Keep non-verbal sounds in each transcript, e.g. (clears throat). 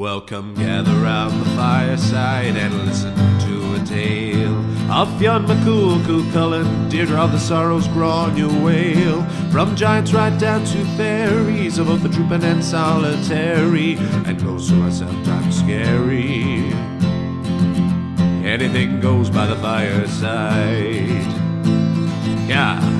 Welcome, gather round the fireside and listen to a tale of Fionn McCool, Chulainn, Deirdre of the Sorrows, Gráinne Mhaol. From giants right down to fairies, of both the trooping and solitary, and who are sometimes scary. Anything goes by the fireside. Yeah.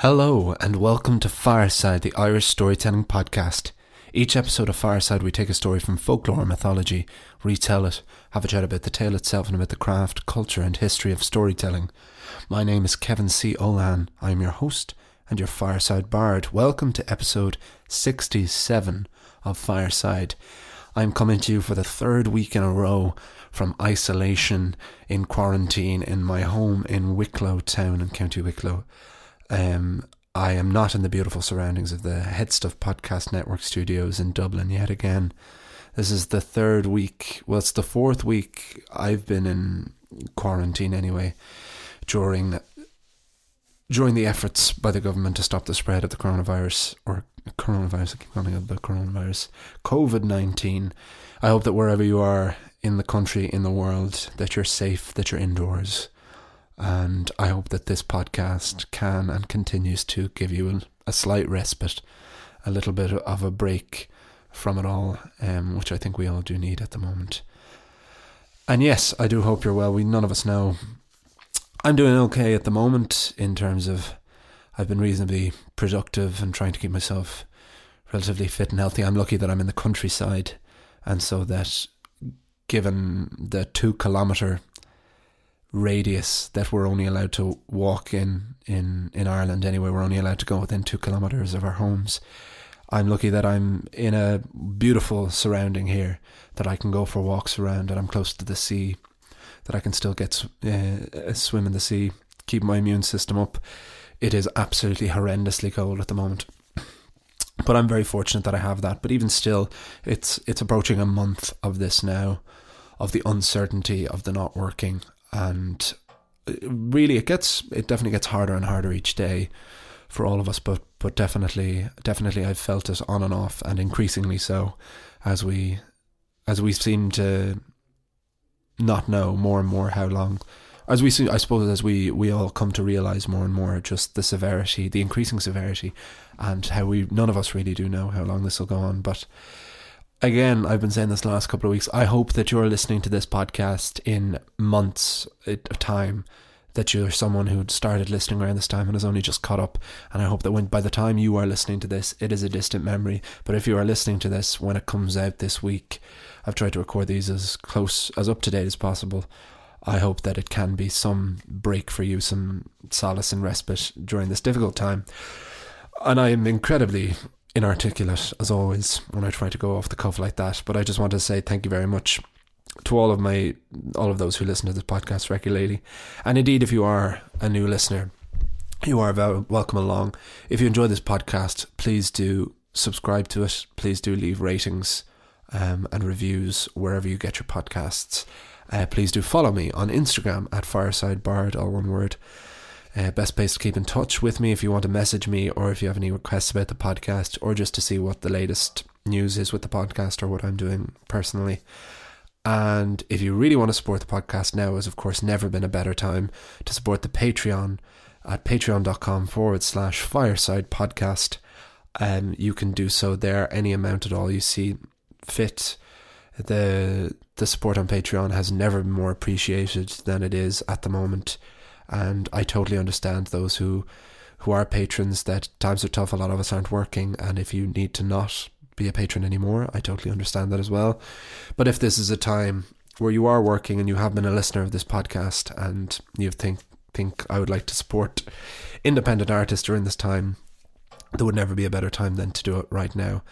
Hello, and welcome to Fireside, the Irish storytelling podcast. Each episode of Fireside, we take a story from folklore or mythology, retell it, have a chat about the tale itself, and about the craft, culture, and history of storytelling. My name is Kevin C. Olan. I am your host and your Fireside Bard. Welcome to episode 67 of Fireside. I'm coming to you for the third week in a row from isolation in quarantine in my home in Wicklow town in County Wicklow. Um, I am not in the beautiful surroundings of the Headstuff Podcast Network studios in Dublin yet again. This is the third week, well, it's the fourth week I've been in quarantine anyway, during during the efforts by the government to stop the spread of the coronavirus or coronavirus, I keep calling it the coronavirus, COVID nineteen. I hope that wherever you are in the country, in the world, that you're safe, that you're indoors, and I hope that this podcast can and continues to give you a, slight respite, a little bit of a break from it all, um, which I think we all do need at the moment. And yes, I do hope you're well. We none of us know. I'm doing okay at the moment in terms of I've been reasonably productive and trying to keep myself relatively fit and healthy. I'm lucky that I'm in the countryside, and so that given the two kilometre radius that we're only allowed to walk in in in Ireland anyway. We're only allowed to go within two kilometers of our homes. I'm lucky that I'm in a beautiful surrounding here that I can go for walks around, and I'm close to the sea, that I can still get uh, a swim in the sea, keep my immune system up. It is absolutely horrendously cold at the moment, (clears throat) but I'm very fortunate that I have that. But even still, it's it's approaching a month of this now, of the uncertainty of the not working, and really it gets it definitely gets harder and harder each day for all of us but but definitely definitely I've felt it on and off and increasingly so as we as we seem to not know more and more how long as we see I suppose as we we all come to realize more and more just the severity the increasing severity and how we none of us really do know how long this will go on but again, I've been saying this last couple of weeks. I hope that you're listening to this podcast in months eh, of time. That you're someone who started listening around this time and has only just caught up. And I hope that when by the time you are listening to this, it is a distant memory. But if you are listening to this when it comes out this week, I've tried to record these as close as up to date as possible. I hope that it can be some break for you, some solace and respite during this difficult time. And I am incredibly inarticulate as always when I try to go off the cuff like that. But I just want to say thank you very much to all of my all of those who listen to this podcast regularly, and indeed if you are a new listener, you are welcome along. If you enjoy this podcast, please do subscribe to it. Please do leave ratings um, and reviews wherever you get your podcasts. Uh, please do follow me on Instagram at Fireside Bard, all one word. Uh, best place to keep in touch with me if you want to message me or if you have any requests about the podcast or just to see what the latest news is with the podcast or what I'm doing personally. And if you really want to support the podcast now, has of course never been a better time to support the Patreon at patreon.com forward slash fireside podcast. Um, you can do so there, any amount at all you see fit. The the support on Patreon has never been more appreciated than it is at the moment and I totally understand those who who are patrons that times are tough. A lot of us aren't working, and if you need to not be a patron anymore, I totally understand that as well. But if this is a time where you are working and you have been a listener of this podcast and you think think I would like to support independent artists during this time, there would never be a better time than to do it right now.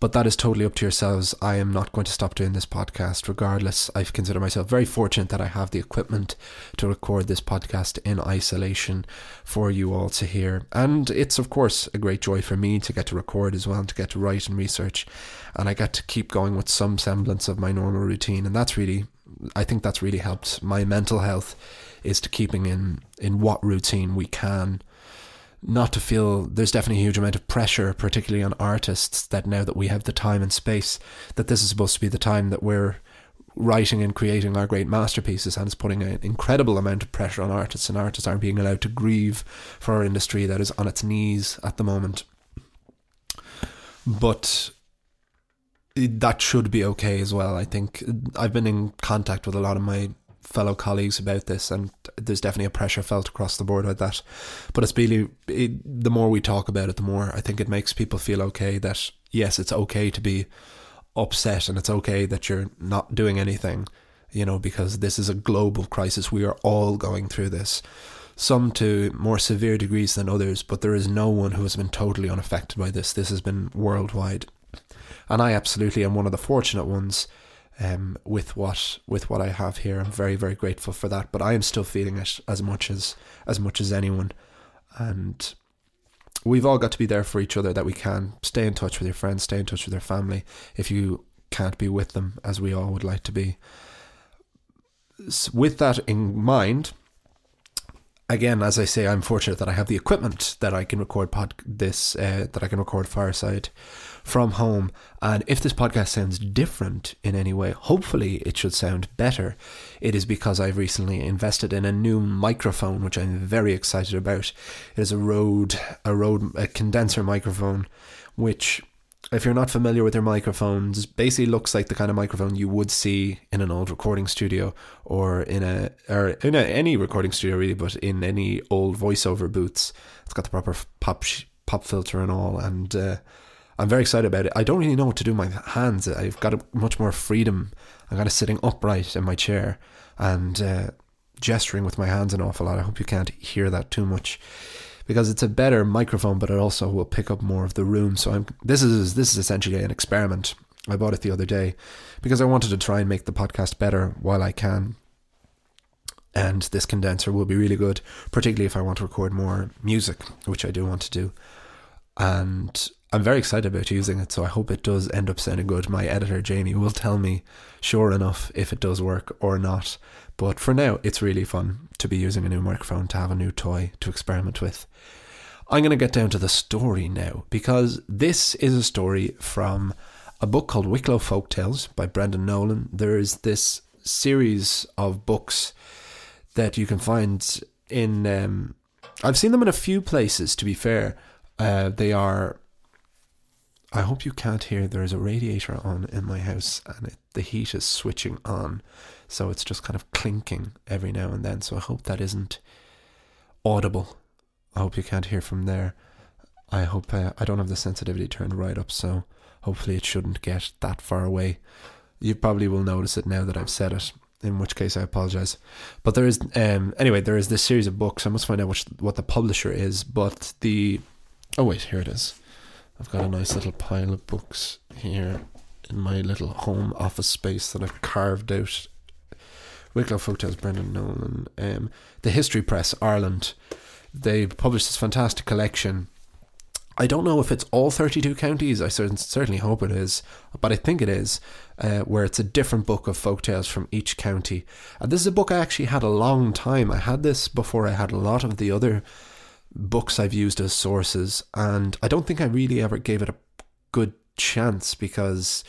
But that is totally up to yourselves. I am not going to stop doing this podcast regardless. I consider myself very fortunate that I have the equipment to record this podcast in isolation for you all to hear. And it's, of course, a great joy for me to get to record as well and to get to write and research. And I get to keep going with some semblance of my normal routine. And that's really, I think that's really helped my mental health is to keeping in, in what routine we can not to feel there's definitely a huge amount of pressure, particularly on artists, that now that we have the time and space, that this is supposed to be the time that we're writing and creating our great masterpieces, and it's putting an incredible amount of pressure on artists, and artists aren't being allowed to grieve for our industry that is on its knees at the moment. But that should be okay as well. I think I've been in contact with a lot of my fellow colleagues about this, and there's definitely a pressure felt across the board with that. But it's really it, the more we talk about it, the more I think it makes people feel okay that yes, it's okay to be upset, and it's okay that you're not doing anything, you know, because this is a global crisis. We are all going through this. Some to more severe degrees than others, but there is no one who has been totally unaffected by this. This has been worldwide. And I absolutely am one of the fortunate ones um, with what with what I have here. I'm very very grateful for that. But I am still feeling it as much as as much as anyone, and we've all got to be there for each other that we can. Stay in touch with your friends, stay in touch with your family if you can't be with them as we all would like to be. With that in mind, again, as I say, I'm fortunate that I have the equipment that I can record pod this uh, that I can record Fireside from home. And if this podcast sounds different in any way, hopefully it should sound better. It is because I've recently invested in a new microphone, which I'm very excited about. It is a Rode, a Rode, a condenser microphone, which if you're not familiar with their microphones, basically looks like the kind of microphone you would see in an old recording studio or in a or in a, any recording studio really, but in any old voiceover booths. It's got the proper pop pop filter and all, and uh, I'm very excited about it. I don't really know what to do with my hands. I've got a, much more freedom. I'm kind of sitting upright in my chair and uh, gesturing with my hands an awful lot. I hope you can't hear that too much because it's a better microphone, but it also will pick up more of the room. So I'm this is this is essentially an experiment. I bought it the other day because I wanted to try and make the podcast better while I can. And this condenser will be really good, particularly if I want to record more music, which I do want to do. And I'm very excited about using it, so I hope it does end up sounding good. My editor, Jamie, will tell me, sure enough, if it does work or not. But for now, it's really fun to be using a new microphone, to have a new toy to experiment with. I'm going to get down to the story now, because this is a story from a book called Wicklow Folk Tales by Brendan Nolan. There is this series of books that you can find in. Um, I've seen them in a few places, to be fair. Uh, they are I hope you can't hear. There is a radiator on in my house, and it, the heat is switching on, so it's just kind of clinking every now and then. So I hope that isn't audible. I hope you can't hear from there. I hope uh, I don't have the sensitivity turned right up, so hopefully it shouldn't get that far away. You probably will notice it now that I've said it. In which case, I apologize. But there is, um, anyway, there is this series of books. I must find out which what the publisher is. But the, oh wait, here it is. I've got a nice little pile of books here in my little home office space that I've carved out. Wicklow Folk Tales, Brendan Nolan, um, the History Press, Ireland. They published this fantastic collection. I don't know if it's all 32 counties. I certainly hope it is, but I think it is, uh, where it's a different book of folk tales from each county. And this is a book I actually had a long time. I had this before I had a lot of the other books I've used as sources, and I don't think I really ever gave it a good chance because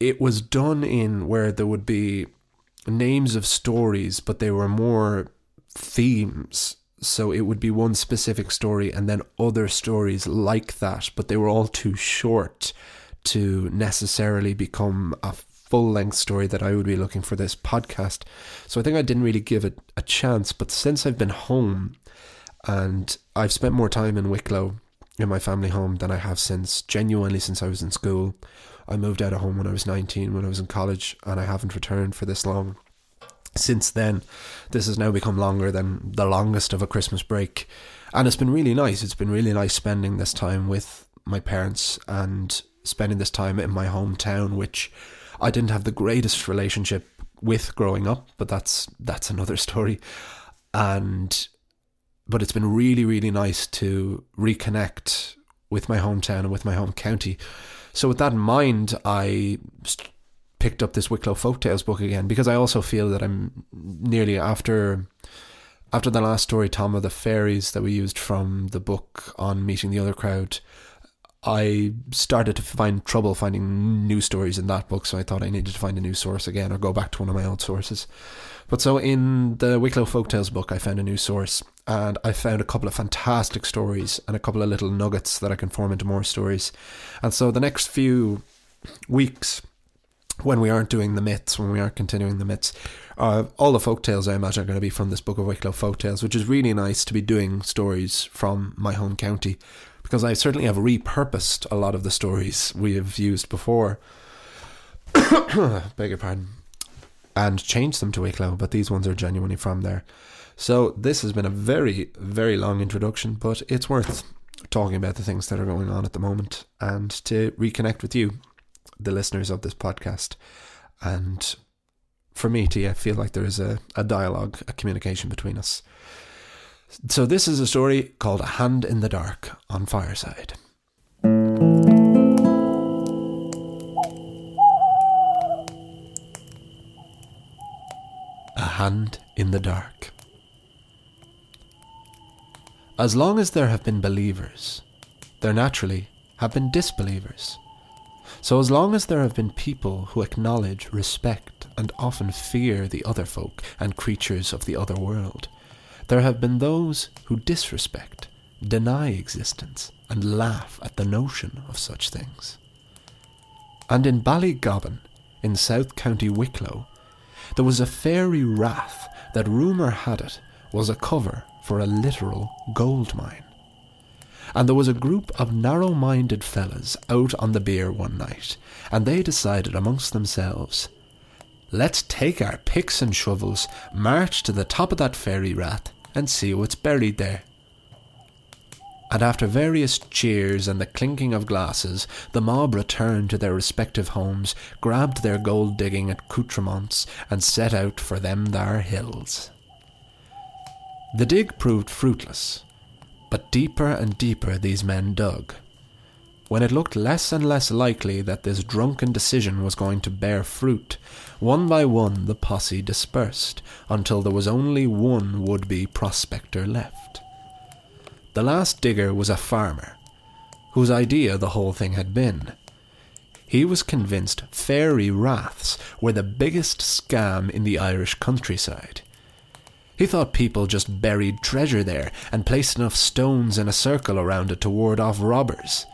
it was done in where there would be names of stories, but they were more themes. So it would be one specific story and then other stories like that, but they were all too short to necessarily become a full length story that I would be looking for this podcast. So I think I didn't really give it a chance. But since I've been home and I've spent more time in Wicklow in my family home than I have since genuinely since I was in school. I moved out of home when I was 19 when I was in college and I haven't returned for this long. since then, this has now become longer than the longest of a Christmas break. And it's been really nice. It's been really nice spending this time with my parents and spending this time in my hometown, which I didn't have the greatest relationship with growing up, but that's that's another (laughs) story. And but it's been really, really nice to reconnect with my hometown and with my home county. So with that in mind, I picked up this Wicklow Folktales book again because I also feel that I'm nearly after after the last story, Tom of the Fairies, that we used from the book on meeting the other crowd. I started to find trouble finding new stories in that book, so I thought I needed to find a new source again or go back to one of my old sources. But so in the Wicklow Folktales book, I found a new source and I found a couple of fantastic stories and a couple of little nuggets that I can form into more stories. And so the next few weeks, when we aren't doing the myths, when we aren't continuing the myths, uh, all the folk tales I imagine are going to be from this book of Wicklow folk tales, which is really nice to be doing stories from my home county because I certainly have repurposed a lot of the stories we have used before. (coughs) Beg your pardon. And changed them to Wicklow, but these ones are genuinely from there. So this has been a very, very long introduction, but it's worth talking about the things that are going on at the moment and to reconnect with you the listeners of this podcast. And for me to yeah, feel like there is a, a dialogue, a communication between us. So this is a story called A Hand in the Dark on Fireside. A Hand in the Dark. As long as there have been believers, there naturally have been disbelievers. So, as long as there have been people who acknowledge, respect, and often fear the other folk and creatures of the other world, there have been those who disrespect, deny existence, and laugh at the notion of such things. And in Ballygobbin, in South County Wicklow, there was a fairy rath that rumour had it was a cover for a literal gold mine and there was a group of narrow minded fellas out on the beer one night, and they decided amongst themselves, let's take our picks and shovels, march to the top of that fairy rath, and see what's buried there. And after various cheers and the clinking of glasses, the mob returned to their respective homes, grabbed their gold digging accoutrements, and set out for them there hills. The dig proved fruitless, but deeper and deeper these men dug. When it looked less and less likely that this drunken decision was going to bear fruit, one by one the posse dispersed, until there was only one would be prospector left. The last digger was a farmer, whose idea the whole thing had been. He was convinced fairy raths were the biggest scam in the Irish countryside. He thought people just buried treasure there and placed enough stones in a circle around it to ward off robbers.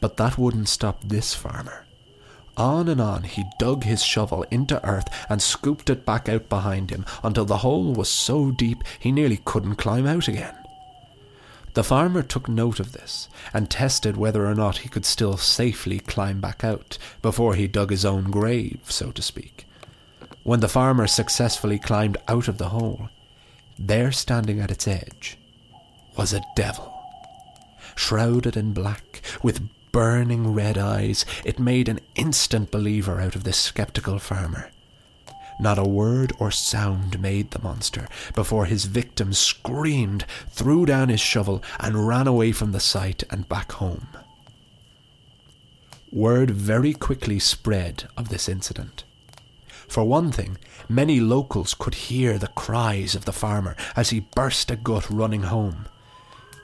But that wouldn't stop this farmer. On and on he dug his shovel into earth and scooped it back out behind him until the hole was so deep he nearly couldn't climb out again. The farmer took note of this and tested whether or not he could still safely climb back out before he dug his own grave, so to speak when the farmer successfully climbed out of the hole, there standing at its edge was a devil. Shrouded in black, with burning red eyes, it made an instant believer out of this skeptical farmer. Not a word or sound made the monster before his victim screamed, threw down his shovel, and ran away from the sight and back home. Word very quickly spread of this incident. For one thing, many locals could hear the cries of the farmer as he burst a gut running home.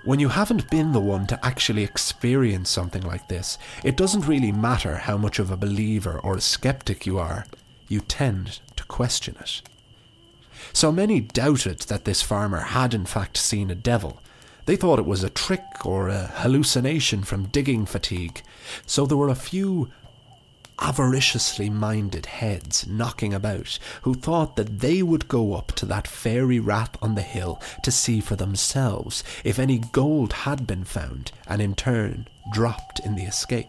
When you haven't been the one to actually experience something like this, it doesn't really matter how much of a believer or a skeptic you are, you tend to question it. So many doubted that this farmer had in fact seen a devil. They thought it was a trick or a hallucination from digging fatigue, so there were a few avariciously minded heads knocking about who thought that they would go up to that fairy rath on the hill to see for themselves if any gold had been found and in turn dropped in the escape.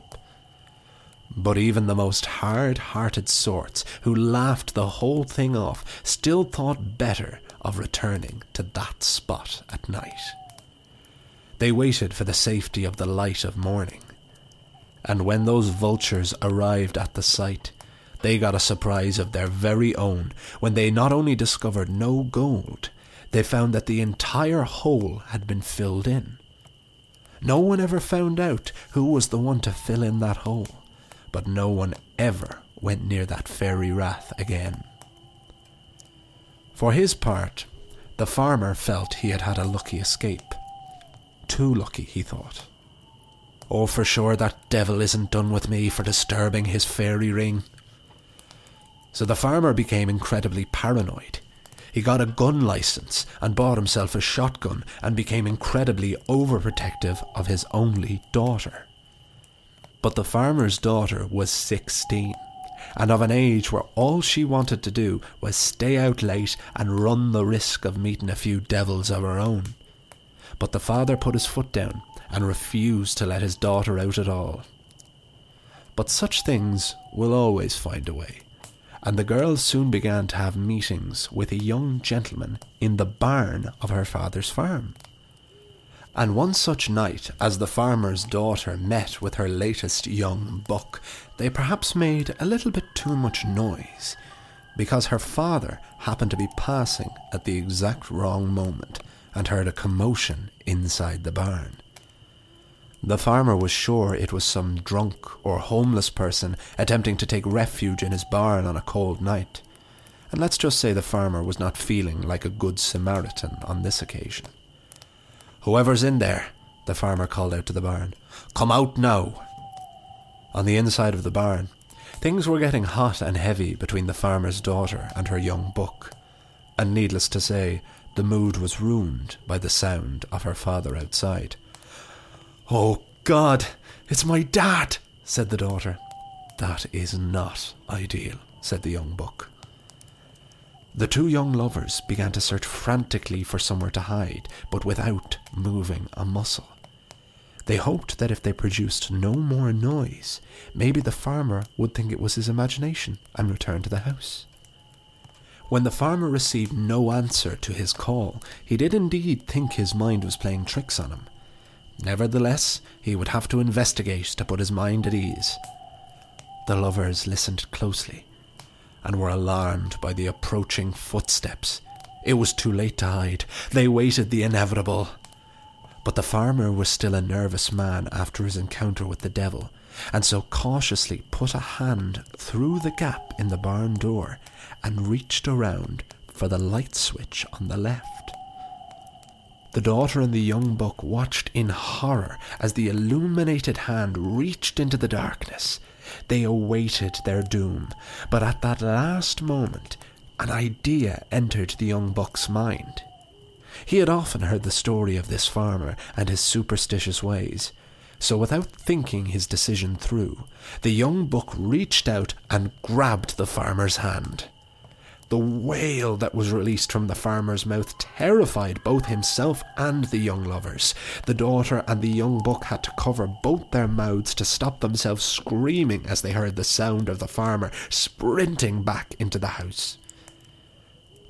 But even the most hard hearted sorts who laughed the whole thing off still thought better of returning to that spot at night. They waited for the safety of the light of morning. And when those vultures arrived at the site, they got a surprise of their very own when they not only discovered no gold, they found that the entire hole had been filled in. No one ever found out who was the one to fill in that hole, but no one ever went near that fairy rath again. For his part, the farmer felt he had had a lucky escape. Too lucky, he thought. Oh, for sure that devil isn't done with me for disturbing his fairy ring. So the farmer became incredibly paranoid. He got a gun license and bought himself a shotgun and became incredibly overprotective of his only daughter. But the farmer's daughter was 16 and of an age where all she wanted to do was stay out late and run the risk of meeting a few devils of her own. But the father put his foot down and refused to let his daughter out at all. But such things will always find a way and the girl soon began to have meetings with a young gentleman in the barn of her father's farm. And one such night, as the farmer's daughter met with her latest young buck, they perhaps made a little bit too much noise, because her father happened to be passing at the exact wrong moment and heard a commotion inside the barn. The farmer was sure it was some drunk or homeless person attempting to take refuge in his barn on a cold night. And let's just say the farmer was not feeling like a good Samaritan on this occasion. Whoever's in there, the farmer called out to the barn, come out now. On the inside of the barn, things were getting hot and heavy between the farmer's daughter and her young buck. And needless to say, the mood was ruined by the sound of her father outside. Oh, God, it's my dad, said the daughter. That is not ideal, said the young buck. The two young lovers began to search frantically for somewhere to hide, but without moving a muscle. They hoped that if they produced no more noise, maybe the farmer would think it was his imagination and return to the house. When the farmer received no answer to his call, he did indeed think his mind was playing tricks on him, Nevertheless, he would have to investigate to put his mind at ease. The lovers listened closely and were alarmed by the approaching footsteps. It was too late to hide. They waited the inevitable. But the farmer was still a nervous man after his encounter with the devil, and so cautiously put a hand through the gap in the barn door and reached around for the light switch on the left. The daughter and the young buck watched in horror as the illuminated hand reached into the darkness. They awaited their doom, but at that last moment, an idea entered the young buck's mind. He had often heard the story of this farmer and his superstitious ways, so without thinking his decision through, the young buck reached out and grabbed the farmer's hand. The wail that was released from the farmer's mouth terrified both himself and the young lovers. The daughter and the young buck had to cover both their mouths to stop themselves screaming as they heard the sound of the farmer sprinting back into the house.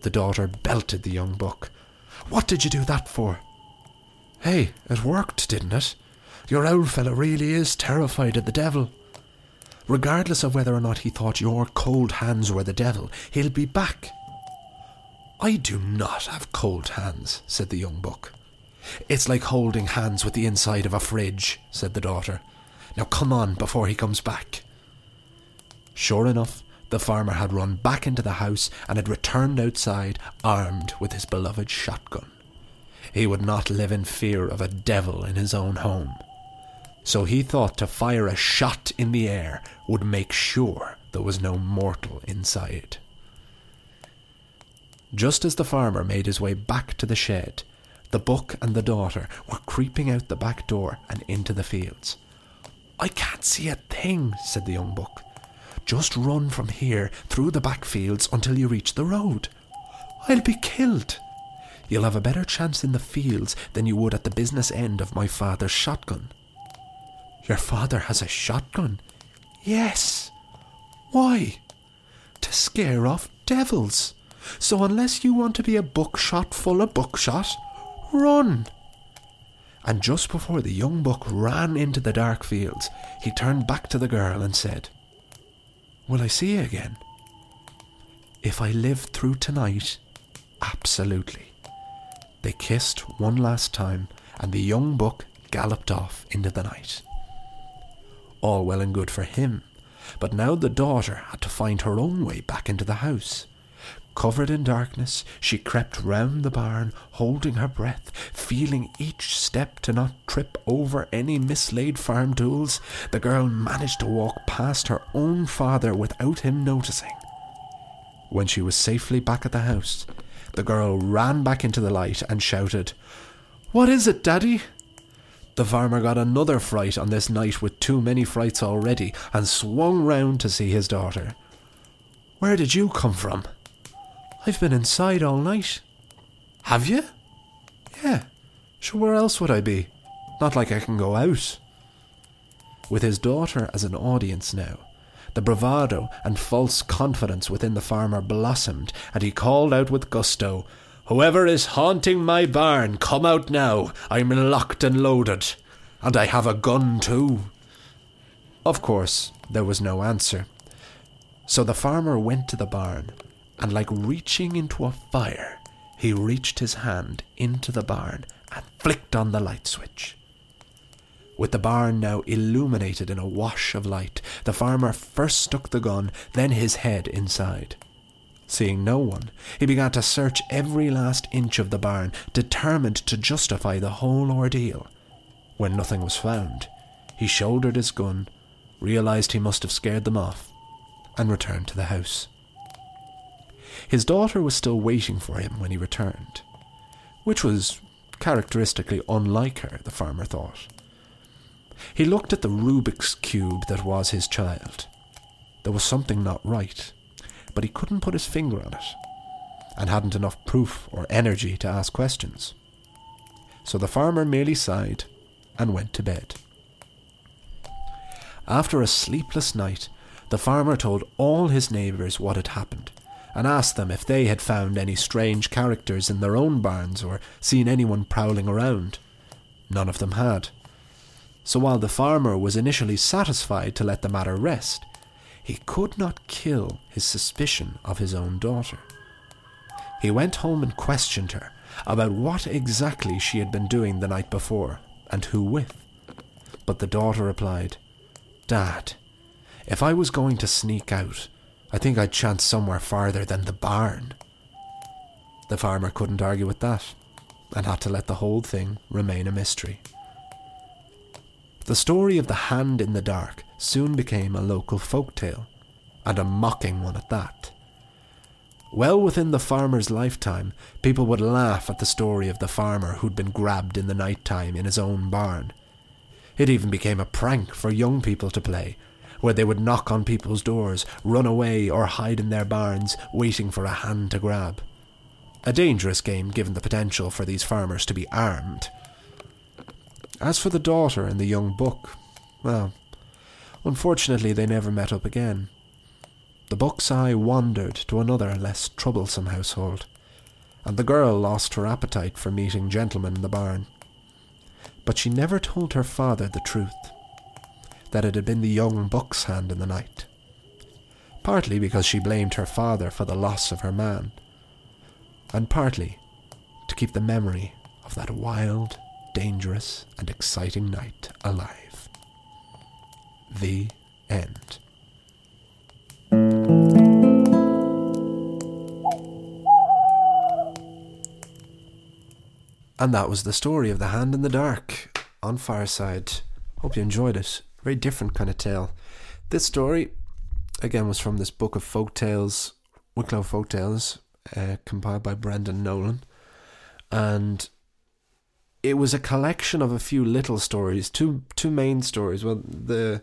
The daughter belted the young buck. What did you do that for? Hey, it worked, didn't it? Your old fellow really is terrified of the devil. Regardless of whether or not he thought your cold hands were the devil, he'll be back. I do not have cold hands, said the young buck. It's like holding hands with the inside of a fridge, said the daughter. Now come on before he comes back. Sure enough, the farmer had run back into the house and had returned outside armed with his beloved shotgun. He would not live in fear of a devil in his own home so he thought to fire a shot in the air would make sure there was no mortal inside. Just as the farmer made his way back to the shed, the buck and the daughter were creeping out the back door and into the fields. I can't see a thing, said the young buck. Just run from here through the back fields until you reach the road. I'll be killed. You'll have a better chance in the fields than you would at the business end of my father's shotgun. Your father has a shotgun? Yes. Why? To scare off devils. So unless you want to be a buckshot full of buckshot, run. And just before the young buck ran into the dark fields, he turned back to the girl and said, Will I see you again? If I live through tonight, absolutely. They kissed one last time, and the young buck galloped off into the night. All well and good for him, but now the daughter had to find her own way back into the house. Covered in darkness, she crept round the barn, holding her breath, feeling each step to not trip over any mislaid farm tools. The girl managed to walk past her own father without him noticing. When she was safely back at the house, the girl ran back into the light and shouted, What is it, Daddy? The farmer got another fright on this night with too many frights already and swung round to see his daughter. Where did you come from? I've been inside all night. Have you? Yeah. Sure, where else would I be? Not like I can go out. With his daughter as an audience now, the bravado and false confidence within the farmer blossomed, and he called out with gusto, Whoever is haunting my barn, come out now. I'm locked and loaded. And I have a gun too. Of course, there was no answer. So the farmer went to the barn, and like reaching into a fire, he reached his hand into the barn and flicked on the light switch. With the barn now illuminated in a wash of light, the farmer first stuck the gun, then his head inside. Seeing no one, he began to search every last inch of the barn, determined to justify the whole ordeal. When nothing was found, he shouldered his gun, realized he must have scared them off, and returned to the house. His daughter was still waiting for him when he returned, which was characteristically unlike her, the farmer thought. He looked at the Rubik's Cube that was his child. There was something not right, but he couldn't put his finger on it, and hadn't enough proof or energy to ask questions. So the farmer merely sighed and went to bed. After a sleepless night, the farmer told all his neighbours what had happened, and asked them if they had found any strange characters in their own barns or seen anyone prowling around. None of them had. So while the farmer was initially satisfied to let the matter rest, he could not kill his suspicion of his own daughter. He went home and questioned her about what exactly she had been doing the night before and who with. But the daughter replied, Dad, if I was going to sneak out, I think I'd chance somewhere farther than the barn. The farmer couldn't argue with that and had to let the whole thing remain a mystery. The story of the hand in the dark soon became a local folk tale, and a mocking one at that. Well within the farmer's lifetime, people would laugh at the story of the farmer who'd been grabbed in the night time in his own barn. It even became a prank for young people to play, where they would knock on people's doors, run away, or hide in their barns, waiting for a hand to grab. A dangerous game given the potential for these farmers to be armed. As for the daughter and the young buck, well, unfortunately they never met up again. The buck's eye wandered to another less troublesome household, and the girl lost her appetite for meeting gentlemen in the barn. But she never told her father the truth that it had been the young buck's hand in the night. Partly because she blamed her father for the loss of her man, and partly to keep the memory of that wild, dangerous, and exciting night alive. The end. And that was the story of The Hand in the Dark on Fireside. Hope you enjoyed it. Very different kind of tale. This story, again, was from this book of folk tales, Wicklow Folk Tales, uh, compiled by Brendan Nolan. And it was a collection of a few little stories, two two main stories. Well, the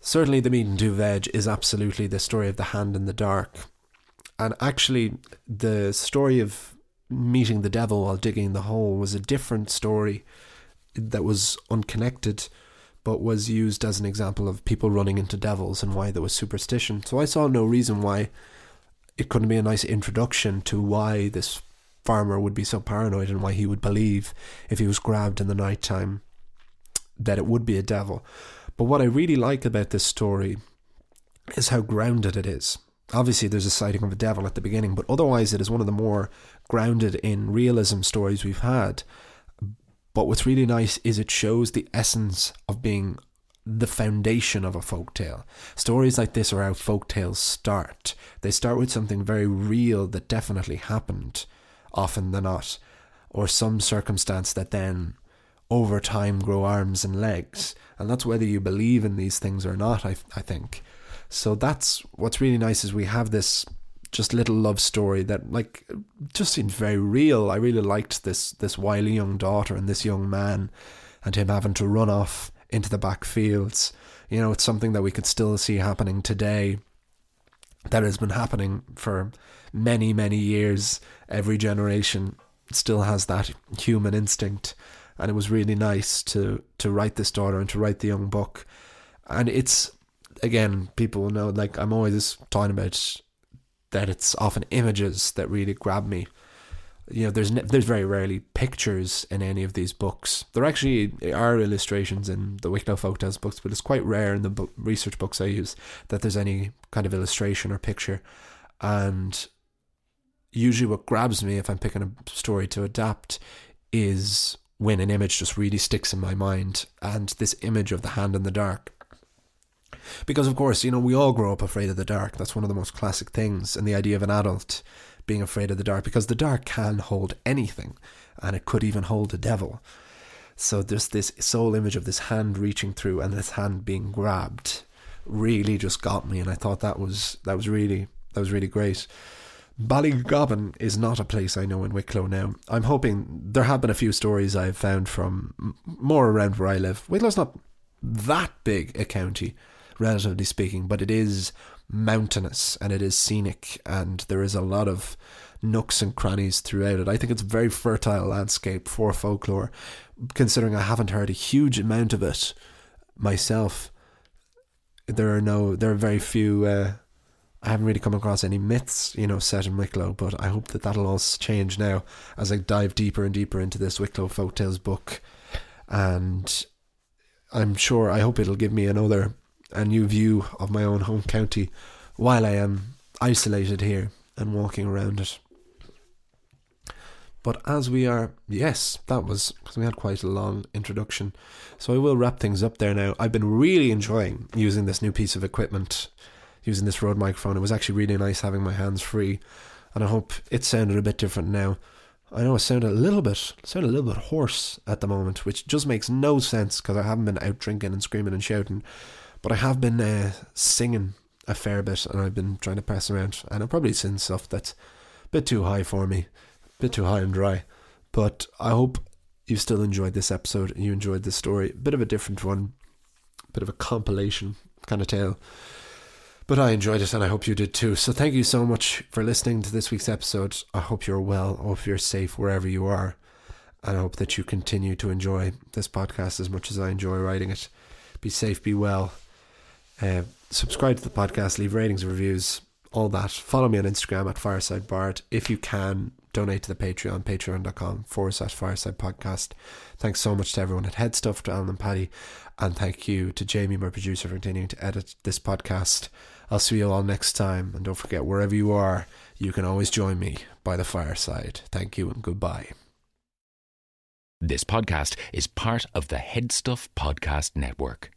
certainly the meat and two veg is absolutely the story of the hand in the dark, and actually the story of meeting the devil while digging the hole was a different story that was unconnected, but was used as an example of people running into devils and why there was superstition. So I saw no reason why it couldn't be a nice introduction to why this farmer would be so paranoid and why he would believe if he was grabbed in the night time that it would be a devil. But what I really like about this story is how grounded it is. Obviously, there's a sighting of a devil at the beginning, but otherwise, it is one of the more grounded in realism stories we've had. But what's really nice is it shows the essence of being the foundation of a folk tale. Stories like this are how folk tales start. They start with something very real that definitely happened, often than not, or some circumstance that then over time grow arms and legs. And that's whether you believe in these things or not, I, I think. So that's what's really nice is we have this just little love story that like just seems very real. I really liked this this wily young daughter and this young man and him having to run off into the back fields. You know, it's something that we could still see happening today. That has been happening for many, many years. Every generation still has that human instinct and it was really nice to to write this daughter and to write the young book. And it's again, people know like I'm always talking about that it's often images that really grab me. You know, there's there's very rarely pictures in any of these books. There actually are illustrations in the Wicklow Folktales books, but it's quite rare in the research books I use that there's any kind of illustration or picture. And usually, what grabs me if I'm picking a story to adapt is when an image just really sticks in my mind, and this image of the hand in the dark. Because, of course, you know, we all grow up afraid of the dark. That's one of the most classic things. And the idea of an adult being afraid of the dark, because the dark can hold anything, and it could even hold a devil. So, there's this sole image of this hand reaching through and this hand being grabbed really just got me. And I thought that was, that was really, that was really great. Ballygobbin is not a place I know in Wicklow now. I'm hoping there have been a few stories I've found from more around where I live. Wicklow's not that big a county, relatively speaking, but it is mountainous and it is scenic and there is a lot of nooks and crannies throughout it. I think it's a very fertile landscape for folklore, considering I haven't heard a huge amount of it myself. There are no, there are very few. Uh, I haven't really come across any myths, you know, set in Wicklow, but I hope that that'll all change now as I dive deeper and deeper into this Wicklow Folktales book. And I'm sure, I hope it'll give me another, a new view of my own home county while I am isolated here and walking around it. But as we are, yes, that was because we had quite a long introduction. So I will wrap things up there now. I've been really enjoying using this new piece of equipment using this Rode microphone. It was actually really nice having my hands free, and I hope it sounded a bit different now. I know it sounded a little bit, sounded a little bit hoarse at the moment, which just makes no sense because I haven't been out drinking and screaming and shouting, but I have been uh, singing a fair bit, and I've been trying to pass around, and I've probably seen stuff that's a bit too high for me, a bit too high and dry. But I hope you still enjoyed this episode and you enjoyed this story. A bit of a different one, bit of a compilation kind of tale. But I enjoyed it and I hope you did too. So thank you so much for listening to this week's episode. I hope you're well. I hope you're safe wherever you are. And I hope that you continue to enjoy this podcast as much as I enjoy writing it. Be safe, be well. Uh, subscribe to the podcast, leave ratings, and reviews, all that. Follow me on Instagram at Fireside Bard. If you can, donate to the Patreon, patreon.com forward slash Fireside Podcast. Thanks so much to everyone at Headstuff, to Alan and Paddy. And thank you to Jamie, my producer, for continuing to edit this podcast. I'll see you all next time. And don't forget, wherever you are, you can always join me by the fireside. Thank you and goodbye. This podcast is part of the Headstuff Podcast Network.